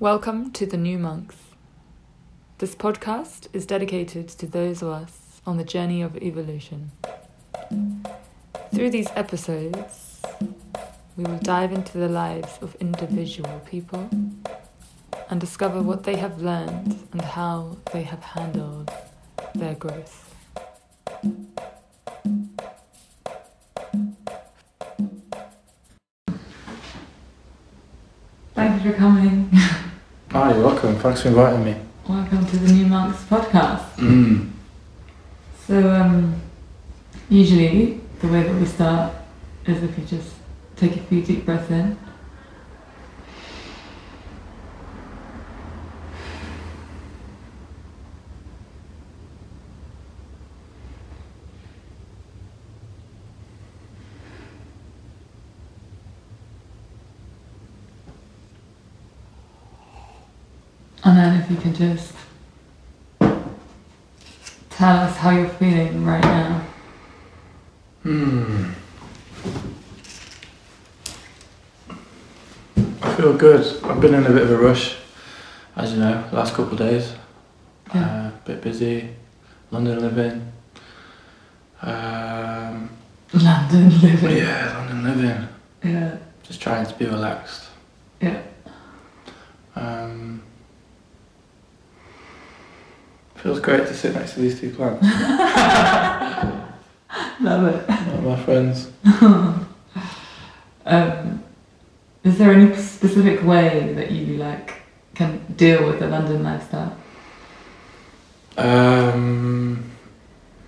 Welcome to The New Monks. This podcast is dedicated to those of us on the journey of evolution. Through these episodes, we will dive into the lives of individual people and discover what they have learned and how they have handled their growth. Thank you for coming. Hi, welcome. Thanks for inviting me. Welcome to the New Monks podcast. Mm. So, um, usually the way that we start is if you just take a few deep breaths in. Can just tell us how you're feeling right now. Hmm. I feel good. I've been in a bit of a rush, as you know, the last couple of days. Yeah. Uh, bit busy, London living. Um, London living. yeah, London living. Yeah. Just trying to be relaxed. Yeah. Feels great to sit next to these two plants. Love it. They're my friends. um, is there any specific way that you like can deal with the London lifestyle? Um,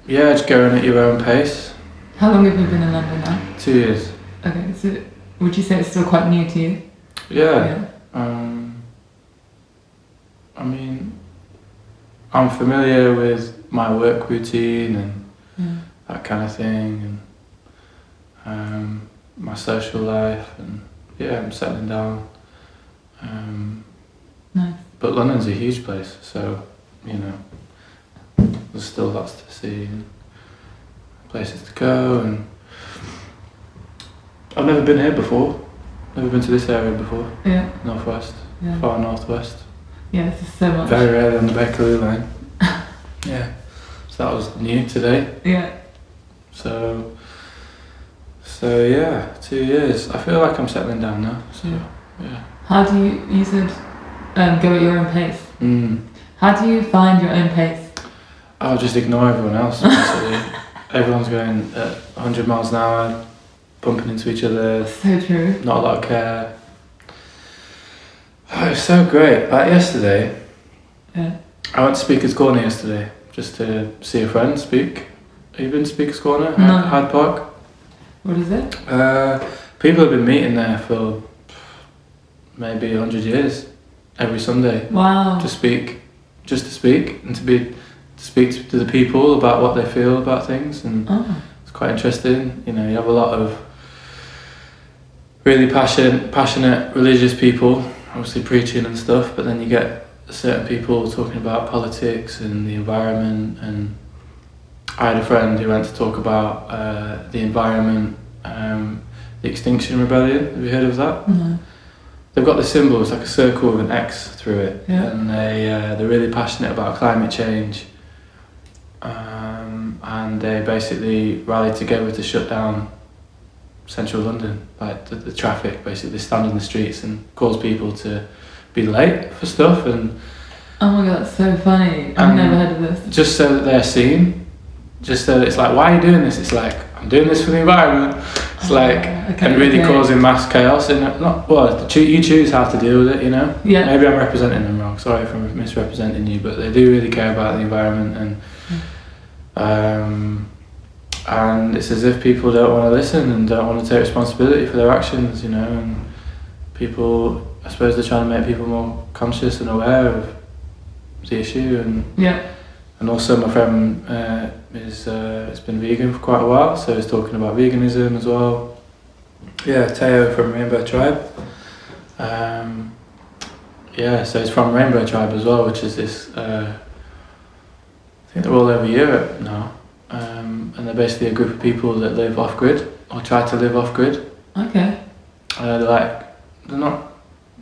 yeah, just going at your own pace. How long have you been in London now? Two years. Okay, so would you say it's still quite new to you? Yeah. Um, I mean, I'm familiar with my work routine and Yeah. that kind of thing, and um, my social life, and yeah, I'm settling down. Um, Nice. but London's a huge place, so you know, there's still lots to see, and places to go, and I've never been here before. Never been to this area before, Yeah. northwest, Yeah. far northwest. Yeah, this is so much. Very rarely on the Bakerloo line. yeah, so that was new today. Yeah. So, so yeah, two years. I feel like I'm settling down now. So Yeah. yeah. How do you, you said um, go at your own pace. Mm. How do you find your own pace? I'll just ignore everyone else. Everyone's going at 100 miles an hour, bumping into each other. So true. Not a lot of care. Oh, it was so great. Like yesterday, Yeah. I went to Speaker's Corner yesterday just to see a friend speak. Have you been to Speaker's Corner? No. Hyde Park. What is it? Uh, people have been meeting there for maybe 100 years every Sunday Wow. to speak, just to speak and to be to speak to the people about what they feel about things and oh. it's quite interesting. You know, you have a lot of really passionate, passionate religious people, obviously preaching and stuff, but then you get certain people talking about politics and the environment. And I had a friend who went to talk about uh, the environment, um, the Extinction Rebellion. Have you heard of that? No. They've got the symbol, it's like a circle with an X through it, Yeah. and they uh, they're really passionate about climate change. Um, and they basically rallied together to shut down central London, like the, the traffic. Basically, they stand in the streets and cause people to be late for stuff, and Oh my god, that's so funny. I've never heard of this. just so that they're seen. Just so that it's like, why are you doing this? It's like I'm doing this for the environment. It's Oh, like okay, and really okay. causing mass chaos. And not well, you choose how to deal with it. You know. Yeah. Maybe I'm representing them wrong. Sorry if I'm misrepresenting you, but they do really care about the environment and um, and it's as if people don't want to listen and don't want to take responsibility for their actions. You know, and people, I suppose they're trying to make people more conscious and aware of the issue and Yeah. and also my friend uh, is uh, has been vegan for quite a while, so he's talking about veganism as well. Yeah, Teo from Rainbow Tribe. Um, yeah, so he's from Rainbow Tribe as well, which is this. Uh, I think they're all over Europe now, um, and they're basically a group of people that live off grid or try to live off grid. Okay. Uh, they're like they're not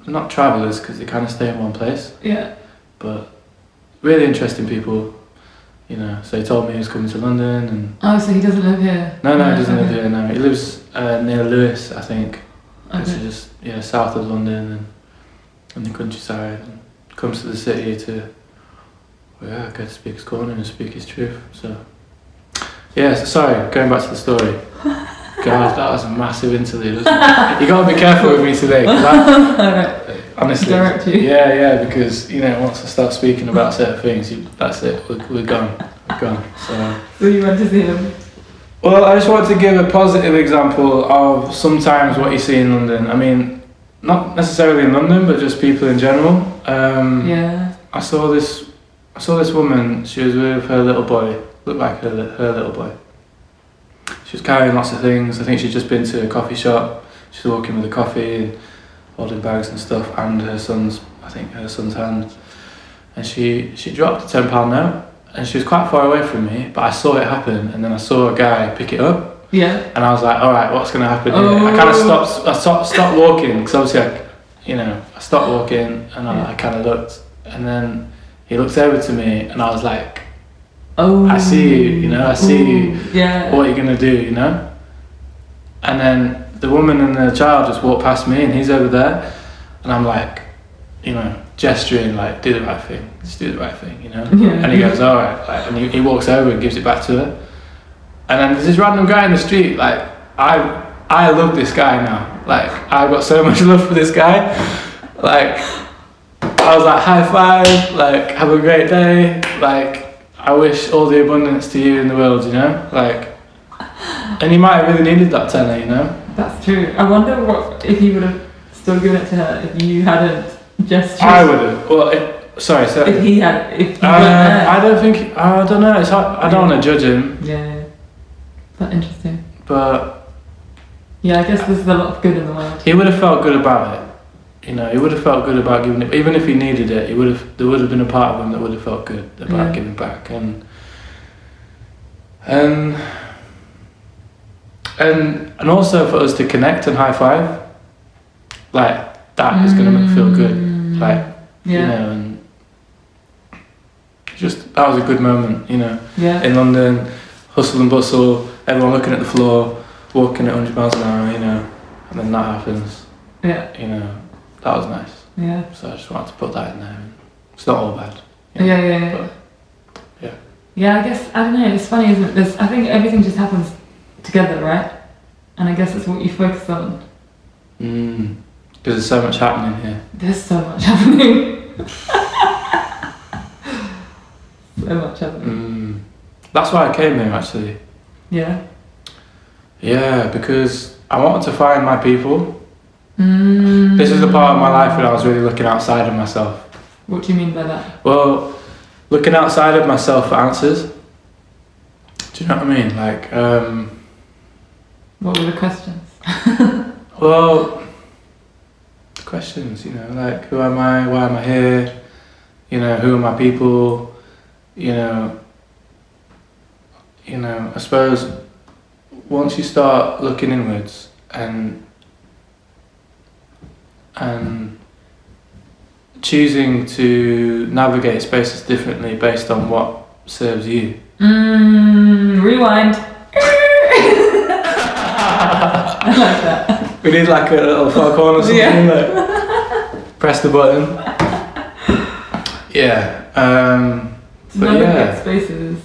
they're not travellers because they kind of stay in one place, Yeah. but really interesting people. You know, so he told me he was coming to London, and Oh, so he doesn't live here? no, no, he doesn't live here. No, he lives uh, near Lewes, I think, which is just yeah south of London and in the countryside. And comes to the city to well, yeah, go to Speaker's Corner and speak his truth. So yeah, so sorry, going back to the story. God, that was a massive interlude. Wasn't it? You gotta be careful with me today. Honestly. Yeah, yeah, because you know once I start speaking about certain things, you, that's it. We're, we're gone. We're gone. So. So you went to see him? Well, I just wanted to give a positive example of sometimes what you see in London. I mean, not necessarily in London, but just people in general. Um, Yeah. I saw this. I saw this woman. She was with her little boy. Looked like her her little boy. She was carrying lots of things. I think she'd just been to a coffee shop. She was walking with a coffee and holding bags and stuff, and her son's. I think her son's hand. And she she dropped a ten pound note, and she was quite far away from me. But I saw it happen, and then I saw a guy pick it up, Yeah. and I was like, all right, what's going to happen here? I kind of Oh. stopped, I stopped, stopped walking because obviously, I, you know, I stopped walking and I, Yeah. I kind of looked, and then he looked over to me, and I was like, Oh. I see you, you know, I see you. Yeah. what are you going to do, you know? And then the woman and the child just walk past me, and he's over there, and I'm like, you know, gesturing like, do the right thing, just do the right thing, you know? Yeah. And he goes, all right, like, and he, he walks over and gives it back to her. And then there's this random guy in the street, like, I I love this guy now. Like, I've got so much love for this guy. Like, I was like, high five, like, have a great day. Like, I wish all the abundance to you in the world, you know? Like, and he might have really needed that tenner, you know? That's true. I wonder what if he would have still given it to her if you hadn't just. I would have. Well, if, sorry, so. If he had, if you Uh, weren't. I don't think, I don't know, it's hard, I don't want to judge him, Yeah. That's interesting. but Yeah, I guess there's a lot of good in the world. He would have felt good about it. You know, he would have felt good about giving it. Even if he needed it, he would have. There would have been a part of him that would have felt good about Yeah. giving back, and and and and also for us to connect and high five, like that is going to make feel good. Mm. Like you Yeah. know, and just that was a good moment. You know, Yeah. in London, hustle and bustle, everyone looking at the floor, walking at 100 miles an hour. You know, and then that happens. Yeah. You know, that was nice. Yeah. So I just wanted to put that in there. It's not all bad. Yeah. Yeah. Yeah. But, yeah. Yeah, I guess I don't know. It's funny, isn't it? There's, I think everything just happens together, right? And I guess it's what you focus on. mm, because there's so much happening here. There's so much happening. so much happening. Mm. That's why I came here actually. Yeah. Yeah, because I wanted to find my people. Mm. This is the part of my life when I was really looking outside of myself. What do you mean by that? Well, looking outside of myself for answers. Do you know what I mean? Like, um, What were the questions? Well, questions, you know, like who am I? Why am I here? You know, who are my people? You know, you know. I suppose once you start looking inwards and and choosing to navigate spaces differently based on what serves you. Mm, rewind. I like that. We need like a little four corner or something. Yeah. Like, press the button. Yeah. Um, But navigate yeah. spaces.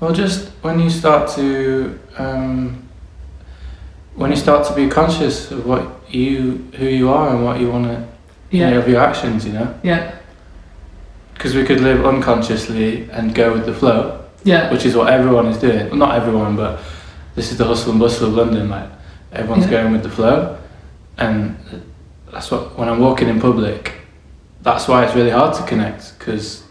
well, just when you start to um, when you start to be conscious of what you who you are and what you want to you know, Yeah. of your actions, you know, Yeah. because we could live unconsciously and go with the flow, Yeah. which is what everyone is doing. Well, not everyone, but this is the hustle and bustle of London. Like everyone's Yeah. going with the flow, and that's what when I'm walking in public, that's why it's really hard to connect because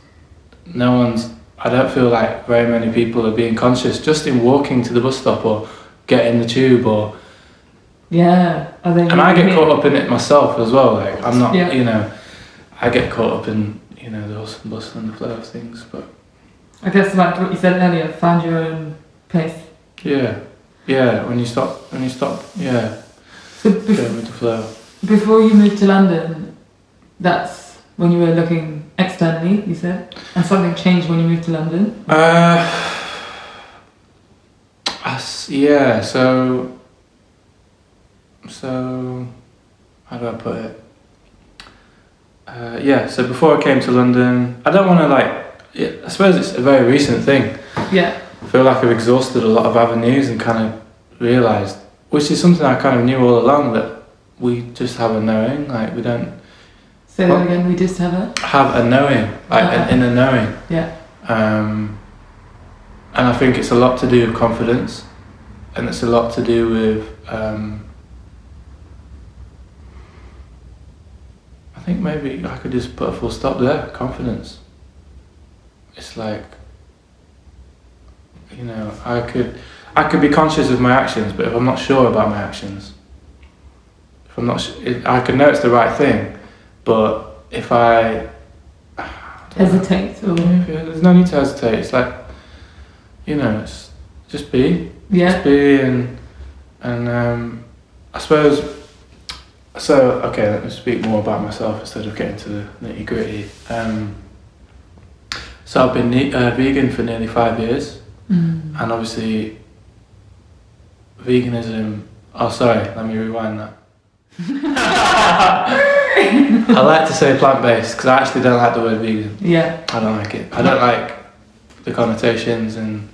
no one's. I don't feel like very many people are being conscious just in walking to the bus stop or getting the tube or. Yeah. Are they And I get caught up in it myself as well. Like I'm not, Yeah. you know, I get caught up in you know the hustle and bustle and the flow of things, but. I guess like what you said earlier, find your own pace. Yeah, yeah. When you stop, when you stop, yeah, So bef- with the flow. before you moved to London, that's when you were looking externally, you said, and something changed when you moved to London. Uh, yeah. So. So, how do I put it? Uh, yeah. So before I came to London, I don't want to like. I suppose it's a very recent thing. Yeah. I feel like I've exhausted a lot of avenues and kind of realised, which is something I kind of knew all along that we just have a knowing. Like we don't Say that again. We just have a. have a knowing, like Uh-huh. an inner knowing. Yeah. Um, and I think it's a lot to do with confidence, and it's a lot to do with. Um, I think maybe I could just put a full stop there. Confidence. It's like. You know, I could, I could be conscious of my actions, but if I'm not sure about my actions, if I'm not, if, I could know it's the right thing, but if I. I know. Hesitate. Yeah, there's no need to hesitate. It's like, you know, it's just be, yeah. just be, and and um, I suppose. So okay, let me speak more about myself instead of getting to the nitty gritty. Um, so I've been ne- uh, vegan for nearly five years, Mm. and obviously, veganism. Oh, sorry, let me rewind that. I like to say plant based because I actually don't like the word vegan. Yeah. I don't like it. I don't like the connotations, and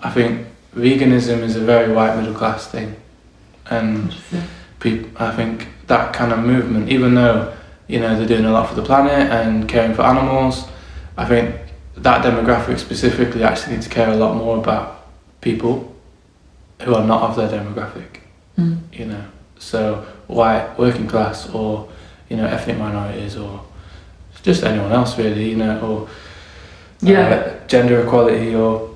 I think veganism is a very white middle class thing, and Interesting. peop I think that kind of movement, even though you know they're doing a lot for the planet and caring for animals, I think that demographic specifically actually needs to care a lot more about people who are not of their demographic Mm. you know, so white, working class, or you know, ethnic minorities, or just anyone else really, you know, or Yeah. uh, gender equality, or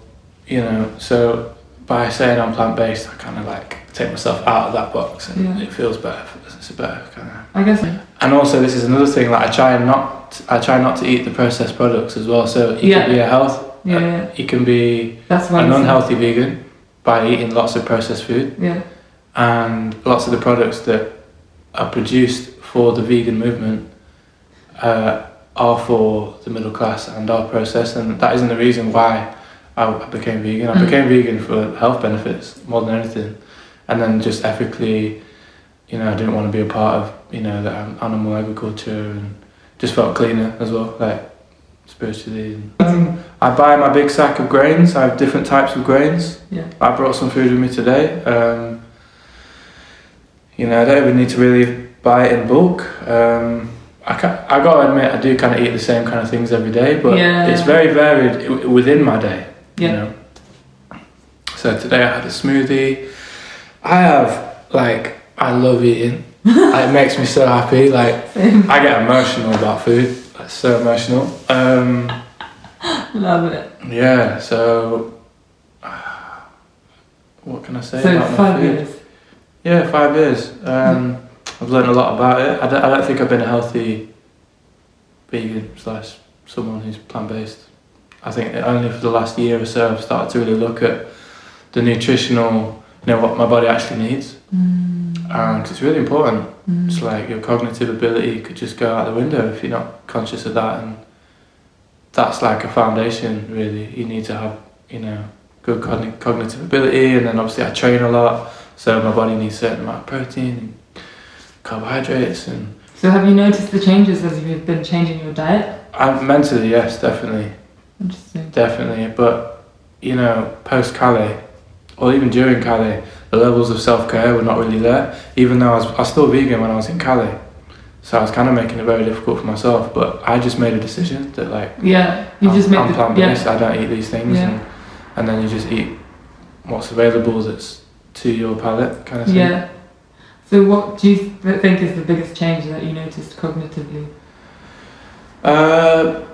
you know, so by saying I'm plant based, I kind of like take myself out of that box, and Yeah. it feels better. It's a better kind of. I guess. And also, this is another thing. Like I try and not, I try not to eat the processed products as well. So you Yeah. can be a health, Yeah. yeah. you can be That's an I unhealthy vegan by eating lots of processed food Yeah. and lots of the products that are produced for the vegan movement uh, are for the middle class and are processed, and that isn't the reason why I, I became vegan. I Mm. became vegan for health benefits more than anything, and then just ethically, you know, I didn't want to be a part of you know the animal agriculture, and just felt cleaner as well, like spiritually. Um, I buy my big sack of grains. I have different types of grains. Yeah. I brought some food with me today. Um, you know, I don't even need to really buy it in bulk. Um, I, I gotta admit, I do kind of eat the same kind of things every day, but Yeah. it's very varied within my day. Yeah. You know. So today I had a smoothie. I have like I love eating. it makes me so happy. Like. I get emotional about food. It's so emotional. Um, Love it. yeah. So. What can I say So about my five food? years. Yeah, five years. Um, I've learned a lot about it. I don't, I don't think I've been a healthy vegan slash someone who's plant based. I think only for the last year or so I've started to really look at the nutritional, you know, what my body actually needs. Mm. And it's really important. Mm. It's like your cognitive ability could just go out the window if you're not conscious of that. And that's like a foundation, really. You need to have, you know, good cogn- cognitive ability. And then obviously I train a lot, so my body needs a certain amount of protein and carbohydrates. And So have you noticed the changes as you've been changing your diet? I'm mentally, yes, definitely, Interesting. definitely. But you know, post Calais, or even during Calais, the levels of self care were not really there. Even though I was, I was still vegan when I was in Calais, so I was kind of making it very difficult for myself. But I just made a decision that like Yeah. You I'm, just made I'm plant based. I don't eat these things, Yeah. and, and then you just eat what's available that's to your palate, kind of yeah. thing. Yeah. So what do you think is the biggest change that you noticed cognitively? Uh,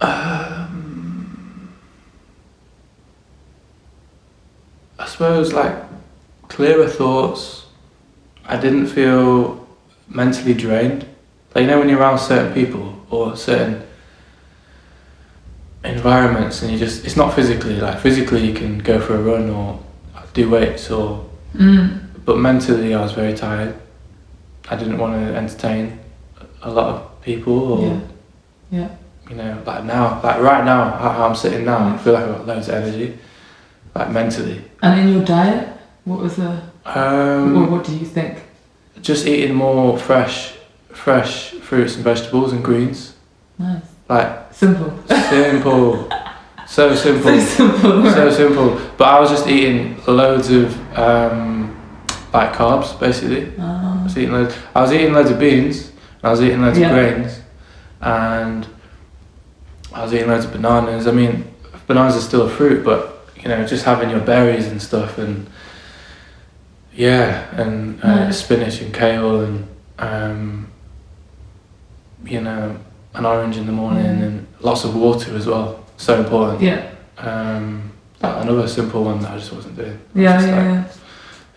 um, I suppose like clearer thoughts. I didn't feel mentally drained. Like you know when you're around certain people or certain environments and you just it's not physically like physically you can go for a run or do weights or Mm. but mentally I was very tired I didn't want to entertain a lot of people or Yeah. Yeah. you know like now like right now how how I'm sitting now I feel like I've got loads of energy like mentally And in your diet, what was the, or um, what do you think? just eating more fresh fresh fruits and vegetables and greens Nice. like Simple. simple so simple So simple. so simple but I was just eating loads of um, like carbs basically I Ah. was eating loads. I was eating loads of beans. And I was eating loads Yeah. of grains, and I was eating loads of bananas. I mean, bananas are still a fruit, but you know, just having your berries and stuff, and yeah, and uh, Nice. spinach and kale, and um, you know, an orange in the morning, Mm. and lots of water as well. So important. Yeah. Um, another simple one that I just wasn't doing. Yeah, Just yeah, like-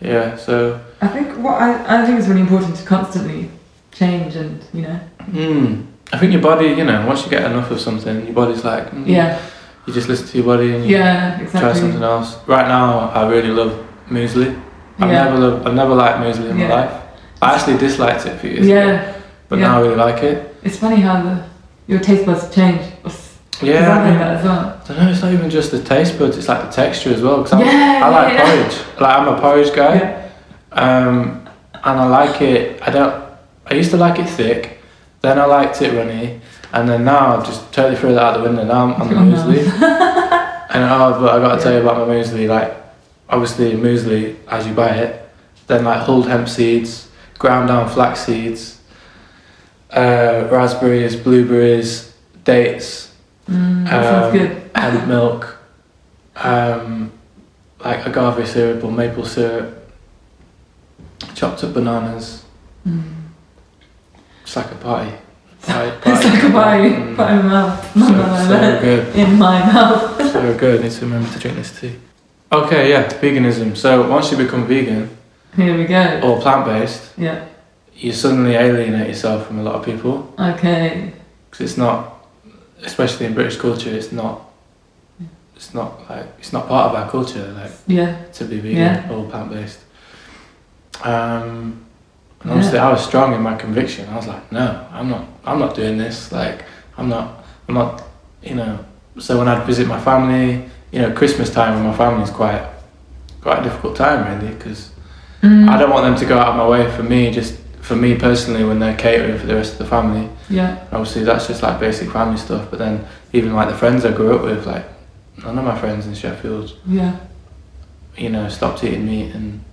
yeah. Yeah. So. I think what I, I think it's really important to constantly change and, you know, Mm. I think your body, you know, once you get enough of something, your body's like, mm, yeah. You just listen to your body and you Yeah, try something else. Right now, I really love muesli. I've Yeah. never loved, I've never liked muesli in Yeah. my life. I actually disliked it few years ago, Yeah. but yeah. now I really like it. It's funny how the your taste buds change. Yeah, I, mean, that as well? I don't know. It's not even just the taste buds; it's like the texture as well. Because Yeah, I like porridge. Like I'm a porridge guy, um, and I like it. I don't. I used to like it thick, then I liked it runny, and then now I've just totally threw that out the window. Now I'm on the Oh, muesli. And oh, but I got to tell you about my muesli. Like, obviously, muesli as you buy it, then like hulled hemp seeds, ground down flax seeds, uh, raspberries, blueberries, dates, Mm, Um, hemp milk, um, like agave syrup or maple syrup, chopped up bananas. Mm. It's like a party. Party- It's like a pie, Mm. my mouth. So, so good. in my mouth. So good. I need to remember to drink this tea. Okay, yeah, veganism. So once you become vegan Here we go. or plant based, Yeah. you suddenly alienate yourself from a lot of people Okay. because it's not, especially in British culture, it's not. It's not like it's not part of our culture like Yeah. to be vegan Yeah. or plant based. Um, and honestly, I was strong in my conviction. I was like, no, I'm not. I'm not doing this. Like, I'm not. I'm not. You know. So when I'd visit my family, you know, Christmas time with my family is quite, quite a difficult time really because Mm. I don't want them to go out of my way for me. Just for me personally, when they're catering for the rest of the family. Yeah. Obviously, that's just like basic family stuff. But then even like the friends I grew up with, like none of my friends in Sheffield Yeah. you know, stopped eating meat and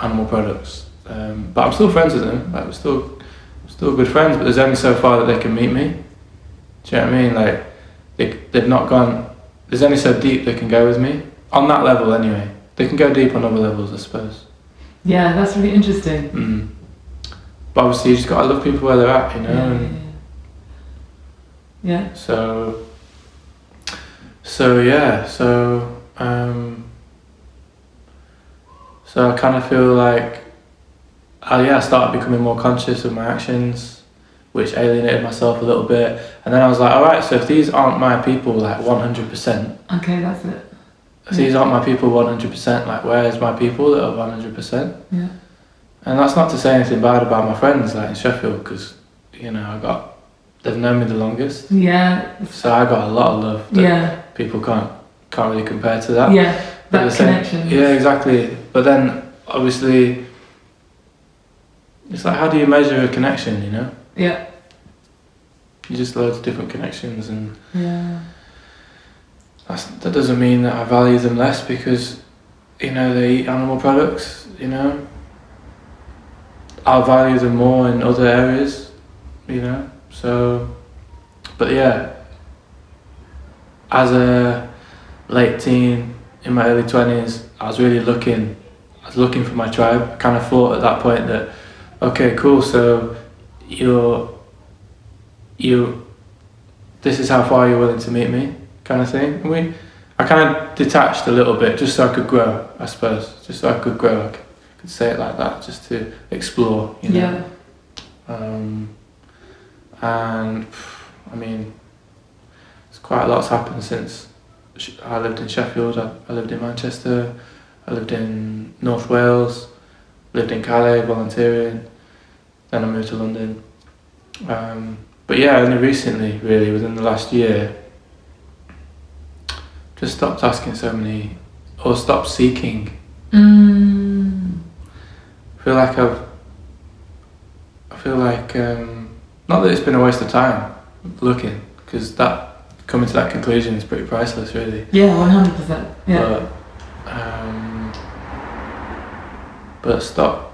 animal products. Um, but I'm still friends with them. Like we're still still good friends. But there's only so far that they can meet me. Do you know what I mean? Like they they've not gone. There's only so deep they can go with me on that level. Anyway, they can go deep on other levels, I suppose. Yeah, that's really interesting. Mm. But obviously, you just gotta love people where they're at, you know. Yeah. And yeah, yeah. so, so yeah, so um, so I kind of feel like, uh, yeah, I started becoming more conscious of my actions, which alienated myself a little bit, and then I was like, all right, so if these aren't my people, like one hundred percent, Okay, that's it. if these aren't my people one hundred percent, like where's my people that are one hundred percent? Yeah. And that's not to say anything bad about my friends, like in Sheffield, because you know I got, they've known me the longest, Yeah. so I got a lot of love that Yeah. people can't can't really compare to that. Yeah. That connection. Yeah, exactly. But then obviously, it's like how do you measure a connection? You know, Yeah. you just loads of different connections, and Yeah. that's, that doesn't mean that I value them less because you know they eat animal products. You know, I'll value them more in other areas. You know, so but yeah, as a late teen in my early twenties, I was really looking. I was looking for my tribe. I kind of thought at that point that, okay, cool. So you're you. This is how far you're willing to meet me, kind of thing. We, I kind of detached a little bit just so I could grow. I suppose just so I could grow. I could say it like that, just to explore. You know. Yeah. Um, and I mean, it's quite a lot's happened since I lived in Sheffield. I, I lived in Manchester. I lived in North Wales. Lived in Calais volunteering. then I moved to London. Um, but yeah, only recently, really, within the last year, just stopped asking so many, or stopped seeking. Mm. I feel like I've, I feel like, um, not that it's been a waste of time looking, because that coming to that conclusion is pretty priceless, really. Yeah, one hundred percent. Yeah. But, um, but stop.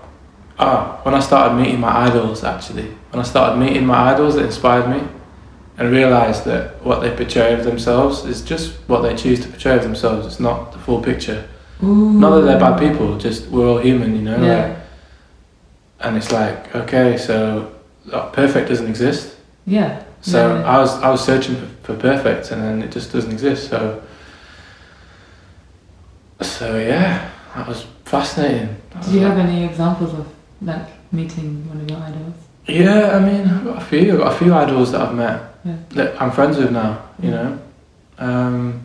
Ah, when I started meeting my idols, actually, when I started meeting my idols that inspired me, and realised that what they portray of themselves is just what they choose to portray of themselves. It's not the full picture. Ooh. Not that they're bad people, just we're all human, you know. Yeah. Like, and it's like, okay, so uh, perfect doesn't exist. Yeah. So Yeah. I was I was searching for, for perfect, and then it just doesn't exist. So so yeah, that was fascinating. Do you have any examples of like meeting one of your idols? Yeah, I mean, I've got a few. I've got a few idols that I've met Yeah. that I'm friends with now. You know, um,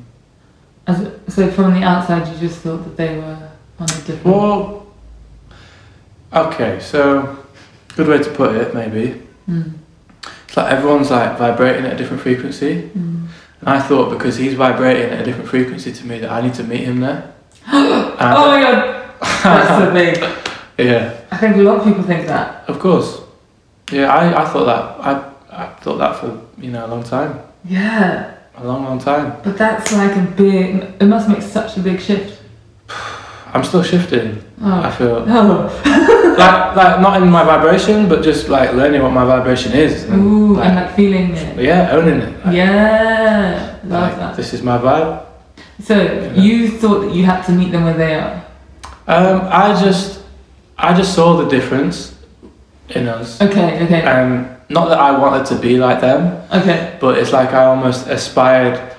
As, so from the outside, you just thought that they were on a different. well, okay. So, good way to put it, maybe. Mm. It's like everyone's like vibrating at a different frequency, Mm. and I thought because he's vibrating at a different frequency to me that I need to meet him there. Oh my god, that's so big. yeah, I think a lot of people think that. of course. Yeah, I, I thought that. I, I thought that for you know a long time, Yeah, a long, long time. but that's like a big. It must make such a big shift. I'm still shifting. Oh. I Oh. feel Oh. like like not in my vibration, but just like learning what my vibration is. and, Ooh, like, and like feeling it. yeah, owning it. Like, Yeah, love like, that. this is my vibe. So you thought that you had to meet them where they are. Um, I just I just saw the difference in us, Okay, okay, and not that I wanted to be like them, okay. but it's like I almost aspired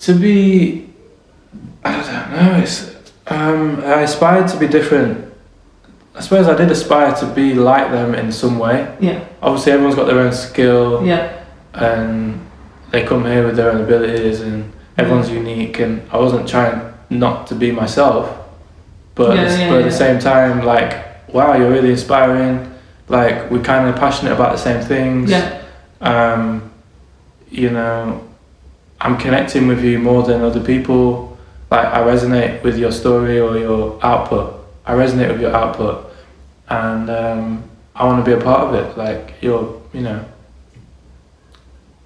to be. I don't know. It's um, I aspired to be different. I suppose I did aspire to be like them in some way. Yeah, Obviously, everyone's got their own skill. yeah, and they come here with their own abilities and everyone's unique and I wasn't trying not to be myself but, Yeah, at, the- yeah, but at the same time like wow you're really inspiring. Like we're kind of passionate about the same things. Yeah. um, you know I'm connecting with you more than other people. Like I resonate with your story or your output. I resonate with your output. And um, I want to be a part of it. Like you're you know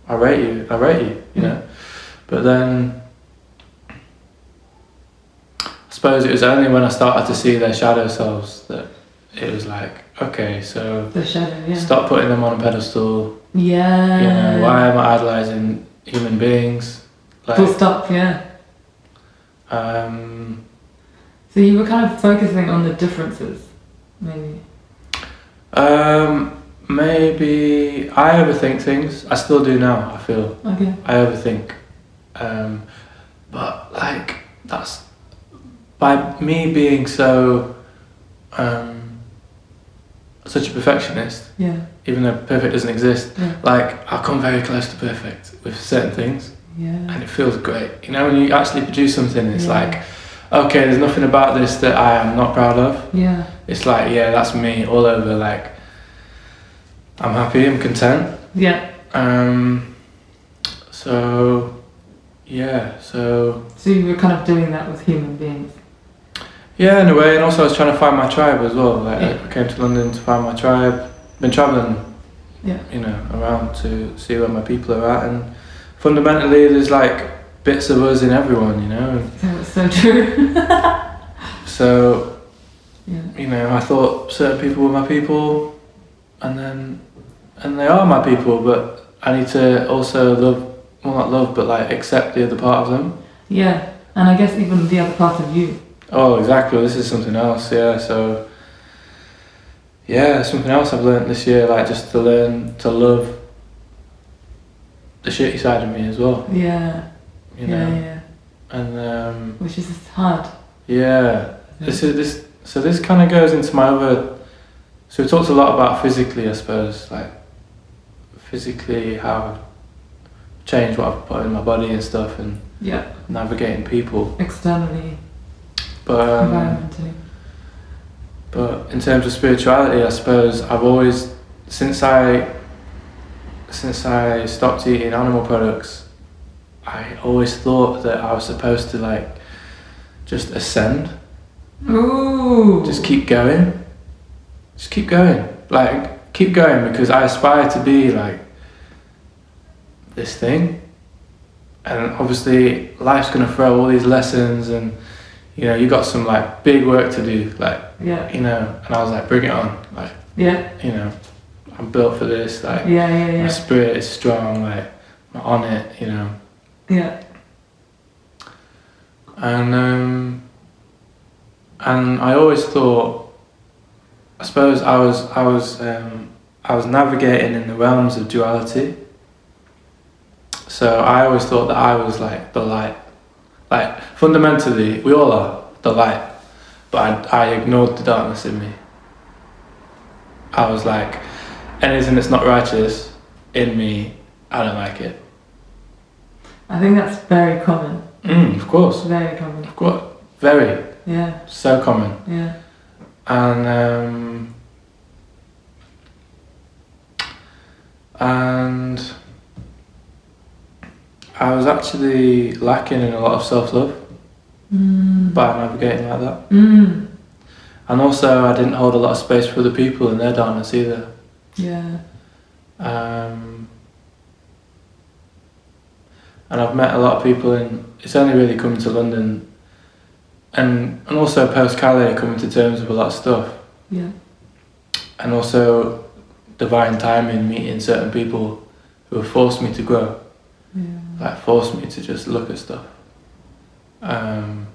I rate you I rate you you know. But then I suppose it was only when I started to see their shadow selves that it was like okay so The shadow, yeah. stop putting them on a pedestal Yeah. you know, why am I idolizing human beings? Full stop, yeah. um, So you were kind of focusing on the differences, maybe. um, maybe I overthink things. I still do now. I feel Okay. I overthink, um, but like that's by me being so um, such a perfectionist. Yeah. Even though perfect doesn't exist, Yeah. like I come very close to perfect with certain things. Yeah. and it feels great. You know, when you actually produce something, it's like, okay, there's nothing about this that I am not proud of. Yeah. It's like, yeah, that's me all over. Like, I'm happy, I'm content. Yeah. Um, so, yeah, so So you were kind of doing that with human beings. Yeah, in a way, and also I was trying to find my tribe as well. Like, Yeah. I came to London to find my tribe. Been traveling, Yeah. you know, around to see where my people are at, and fundamentally, there's like bits of us in everyone, you know. It's so true. so yeah. you know, I thought certain people were my people, and then, and they are my people, but I need to also love, well, not love, but like accept the other part of them. Yeah. And I guess even the other part of you. Oh, exactly. This is something else. Yeah. So, yeah, something else I've learned this year, like just to learn to love the shitty side of me as well. Yeah. You yeah, know, yeah. and um, Which is hard. yeah, this is this. So this kind of goes into my other. So we talked a lot about physically, I suppose, like physically how I've changed what I've put in my body and stuff, and But um, but in terms of spirituality, I suppose I've always, since I, since I stopped eating animal products, I always thought that I was supposed to like, just ascend, Ooh. just keep going, just keep going, like keep going because I aspire to be like this thing, and obviously life's gonna throw all these lessons and. You know, you got some like big work to do, like Yeah. you know, and I was like, bring it on, like, Yeah. you know, I'm built for this, like, Yeah. Yeah. my spirit is strong, like, I'm on it, you know, Yeah. and um, and I always thought, I suppose I was I was um, I was navigating in the realms of duality. So I always thought that I was like the light, like fundamentally we all are the light, but I, I ignored the darkness in me. I was like, anything that's not righteous in me, I don't like it. I think that's very common. Mm, of course, Very common. of course, very Yeah. so common. Yeah. and um, and I was actually lacking in a lot of self love Mm. by navigating like that, Mm. and also I didn't hold a lot of space for other people in their darkness either. Yeah. Um, and I've met a lot of people in. It's only really coming to London, and and also post Calais coming to terms with a lot of stuff. Yeah. and also divine timing meeting certain people who have forced me to grow. Like forced me to just look at stuff. Um,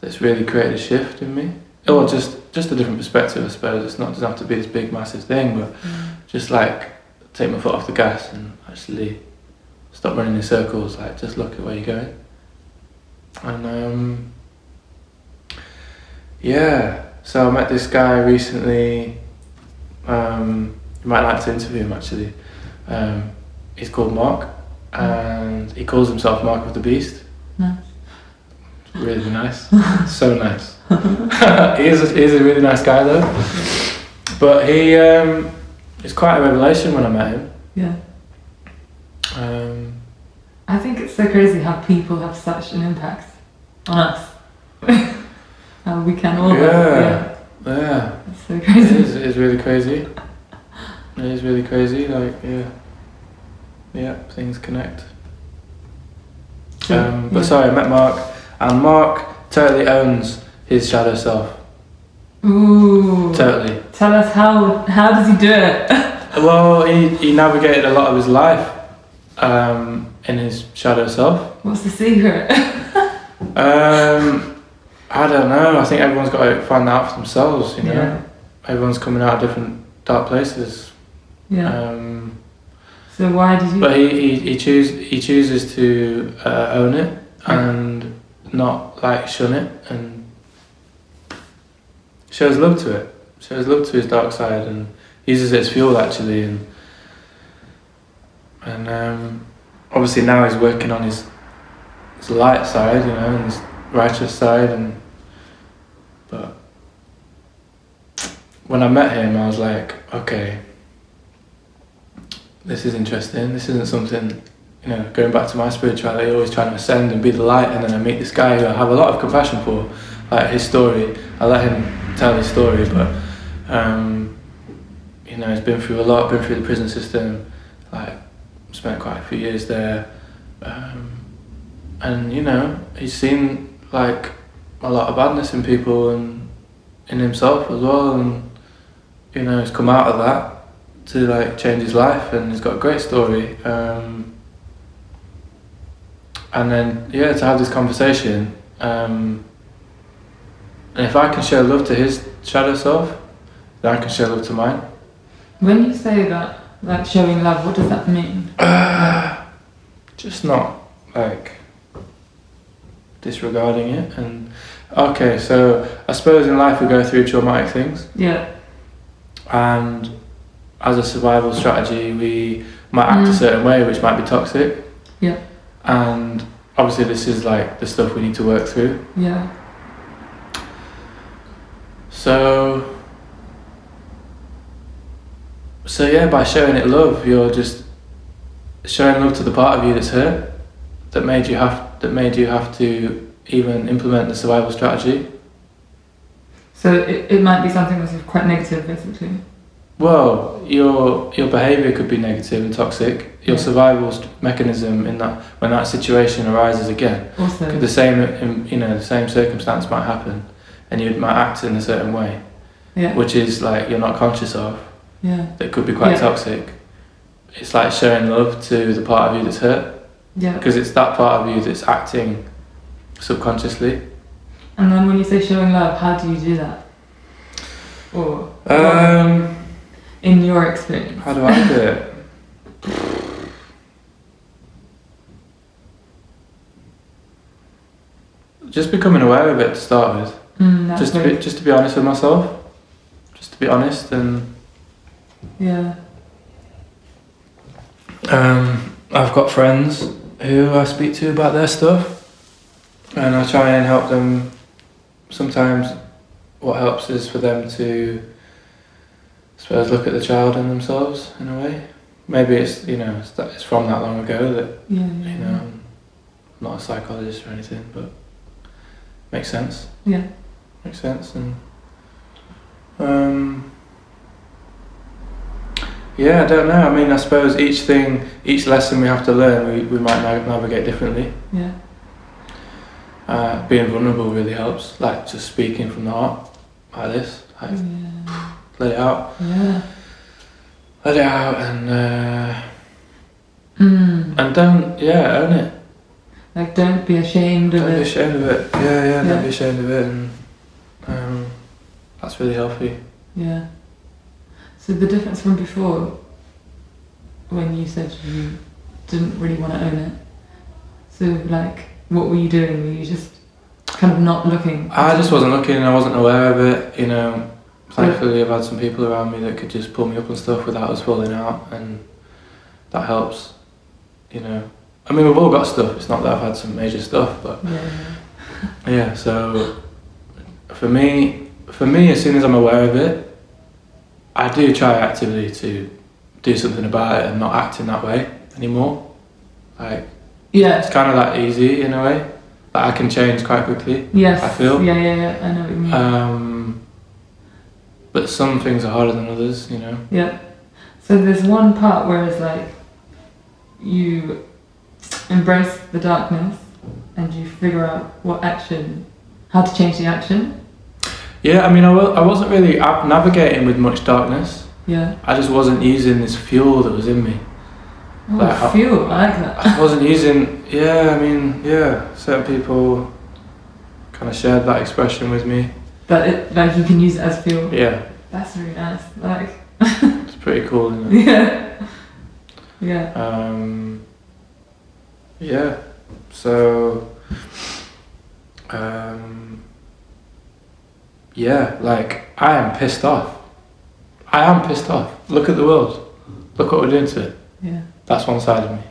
that's really created a shift in me. Or just just a different perspective I suppose. It's not doesn't have to be this big massive thing but Mm. just like take my foot off the gas and actually stop running in circles like just look at where you're going. And um, yeah. So I met this guy recently. Um, you might like to interview him actually. Um, he's called Mark and he calls himself Mark of the Beast Nice. really nice so nice he, is a, he is a really nice guy though but he um, it's quite a revelation when I met him Yeah. um, I think it's so crazy how people have such an impact on us. how we can all. Yeah. yeah. yeah It's so crazy. is, it is really crazy. It is really crazy. Like, yeah, yeah, things connect. Um, but yeah. sorry, I met Mark, and Mark totally owns his shadow self. Ooh. Totally. Tell us how. How does he do it? Well, he, he navigated a lot of his life um, in his shadow self. What's the secret? Um, I don't know. I think everyone's got to find that out for themselves. You know, Yeah. everyone's coming out of different dark places. Yeah. Um, so why did you? But he, he, he choose he chooses to uh, own it and not like shun it and shows love to it. Shows love to his dark side and uses it as fuel actually and and um, obviously now he's working on his his light side, you know, and his righteous side and but when I met him I was like, okay, this is interesting. This isn't something, you know, going back to my spirituality, always trying to ascend and be the light. And then I meet this guy who I have a lot of compassion for, like his story. I let him tell his story, but, um, you know, he's been through a lot, been through the prison system, like, spent quite a few years there. Um, and, you know, he's seen, like, a lot of badness in people and in himself as well. And, you know, he's come out of that to like change his life and he's got a great story um, and then yeah to have this conversation um, and if I can show love to his shadow self then I can show love to mine when you say that, like showing love, what does that mean? just not like disregarding it and okay so I suppose in life we go through traumatic things Yeah. and as a survival strategy we might act a Mm. certain way which might be toxic Yeah. and obviously this is like the stuff we need to work through Yeah. so so yeah, by showing it love, you're just showing love to the part of you that's hurt, that made you have that made you have to even implement the survival strategy. So it, it might be something that's quite negative, basically. Well, your your behaviour could be negative and toxic. Your Yeah. survival mechanism in that when that situation arises again, Also, the same you know the same circumstance might happen, and you might act in a certain way, yeah, which is like you're not conscious of. yeah, That could be quite Yeah. toxic. It's like showing love to the part of you that's hurt, yeah. because it's that part of you that's acting subconsciously. And then when you say showing love, how do you do that? Or Um, in your experience? how do I do it? Just becoming aware of it to start with. Mm, that's just to be, just to be honest with myself. Just to be honest and Yeah, um, I've got friends who I speak to about their stuff and I try and help them. Sometimes what helps is for them to I suppose look at the child in themselves in a way. Maybe it's you know it's, that, it's from that long ago that yeah, yeah. you know I'm not a psychologist or anything but makes sense. Yeah. Makes sense and um yeah, I don't know. I mean, I suppose each thing, each lesson we have to learn, we, we might na- navigate differently. Yeah, Uh, being vulnerable really helps, like just speaking from the heart, like this, like yeah, let it out, yeah. let it out, and uh, Mm. and don't, yeah, own it. Like, don't be ashamed of Don't be it. ashamed of it. Yeah, yeah, Yeah. don't be ashamed of it, and um, that's really healthy. Yeah. So the difference from before, when you said you didn't really want to own it. So like, what were you doing? Were you just kind of not looking? I just wasn't looking, I wasn't aware of it. You know, thankfully I've had some people around me that could just pull me up and stuff without us falling out, and that helps. You know, I mean we've all got stuff. It's not that I've had some major stuff, but Yeah. yeah. So for me, for me, as soon as I'm aware of it, I do try actively to do something about it and not act in that way anymore. Like Yeah. it's kind of that easy in a way that I can change quite quickly. Yes. I feel. Yeah, yeah, yeah. I know what you mean. Um, but some things are harder than others, you know. yeah. So there's one part where it's like you embrace the darkness and you figure out what action, how to change the action. Yeah, I mean, I, wa- I wasn't really navigating with much darkness. Yeah. I just wasn't using this fuel that was in me. Oh, Like fuel. I like that. I wasn't using. Yeah, I mean, yeah. Certain people kind of shared that expression with me. But it, like you can use it as fuel. Yeah, That's really nice. Like. it's pretty cool, isn't it? Yeah. Yeah. Um, yeah. So. Um, yeah, like I am pissed off. I am pissed off. Look at the world. Look what we're doing to it. Yeah. That's one side of me.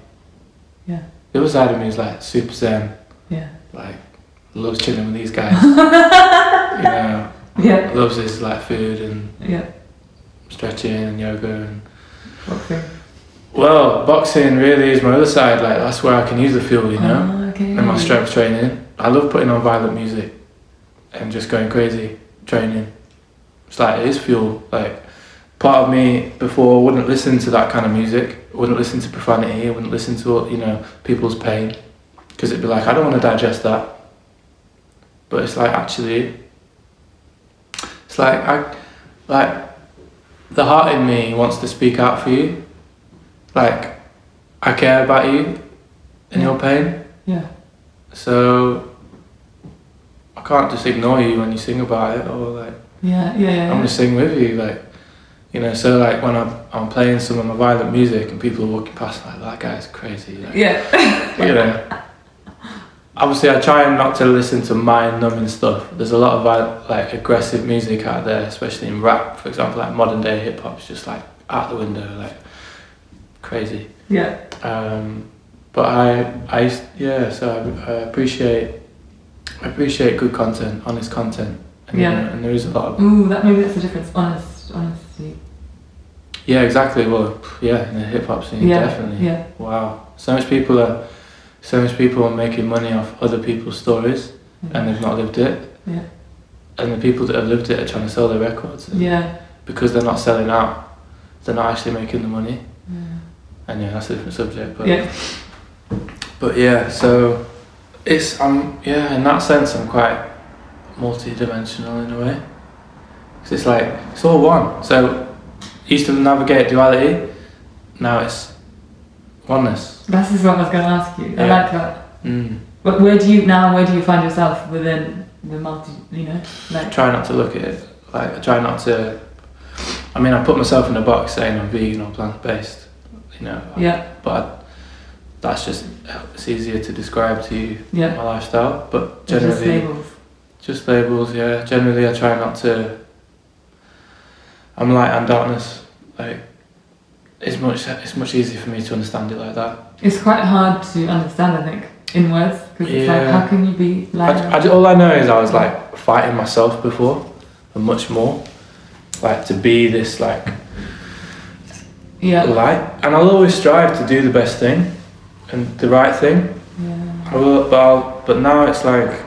Yeah. The other side of me is like super zen, Yeah. like loves chilling with these guys. know, Yeah. loves his like food and Yeah. stretching and yoga and Boxing. well, boxing really is my other side. Like that's where I can use the fuel, you know, Oh, okay. and my strength training. I love putting on violent music and just going crazy training. It's like it is fuel. Like part of me before wouldn't listen to that kind of music. Wouldn't listen to profanity. Wouldn't listen to you know people's pain because it'd be like I don't want to digest that. But it's like actually, it's like I, like the heart in me wants to speak out for you. Like I care about you and your pain. Yeah. So I can't just ignore you when you sing about it or like Yeah. Yeah. Yeah. I'm gonna sing with you like you know so like when I'm, I'm playing some of my violent music and people are walking past like that guy's crazy like, yeah. you know obviously I try not to listen to mind numbing stuff there's a lot of like aggressive music out there especially in rap for example like modern day hip hop is just like out the window like crazy Yeah. um, but I, I, yeah, so I, I appreciate, I appreciate good content, honest content, and, Yeah. and there is a lot of, Ooh, that maybe that's the difference. Honest, honesty. Yeah, exactly. Well, yeah, in the hip hop scene, Yeah, definitely. Yeah. Wow, so much people are, so much people are making money off other people's stories, and they've not lived it. Yeah. And the people that have lived it are trying to sell their records. Yeah. Because they're not selling out, they're not actually making the money. Yeah. And yeah, that's a different subject. But Yeah. but yeah, so it's I'm yeah in that sense I'm quite multi-dimensional in a way. Cause it's like it's all one. So used to navigate duality, now it's oneness. That's just what I was going to ask you. I Yeah. like that. Mm. But where do you now? Where do you find yourself within the multi? You know, like try not to look at it like I try not to I mean I put myself in a box saying I'm vegan or plant based you know yeah, but that's just it's easier to describe to you yeah. my lifestyle but generally just just, labels. labels yeah generally I try not to I'm light and darkness like it's much it's much easier for me to understand it like that It's quite hard to understand. I think in words because it's like how can you be like I, I, all I know is I was like fighting myself before and much more like to be this like yeah, light, and I'll always strive to do the best thing and the right thing. yeah, I will, but I'll, but now it's like,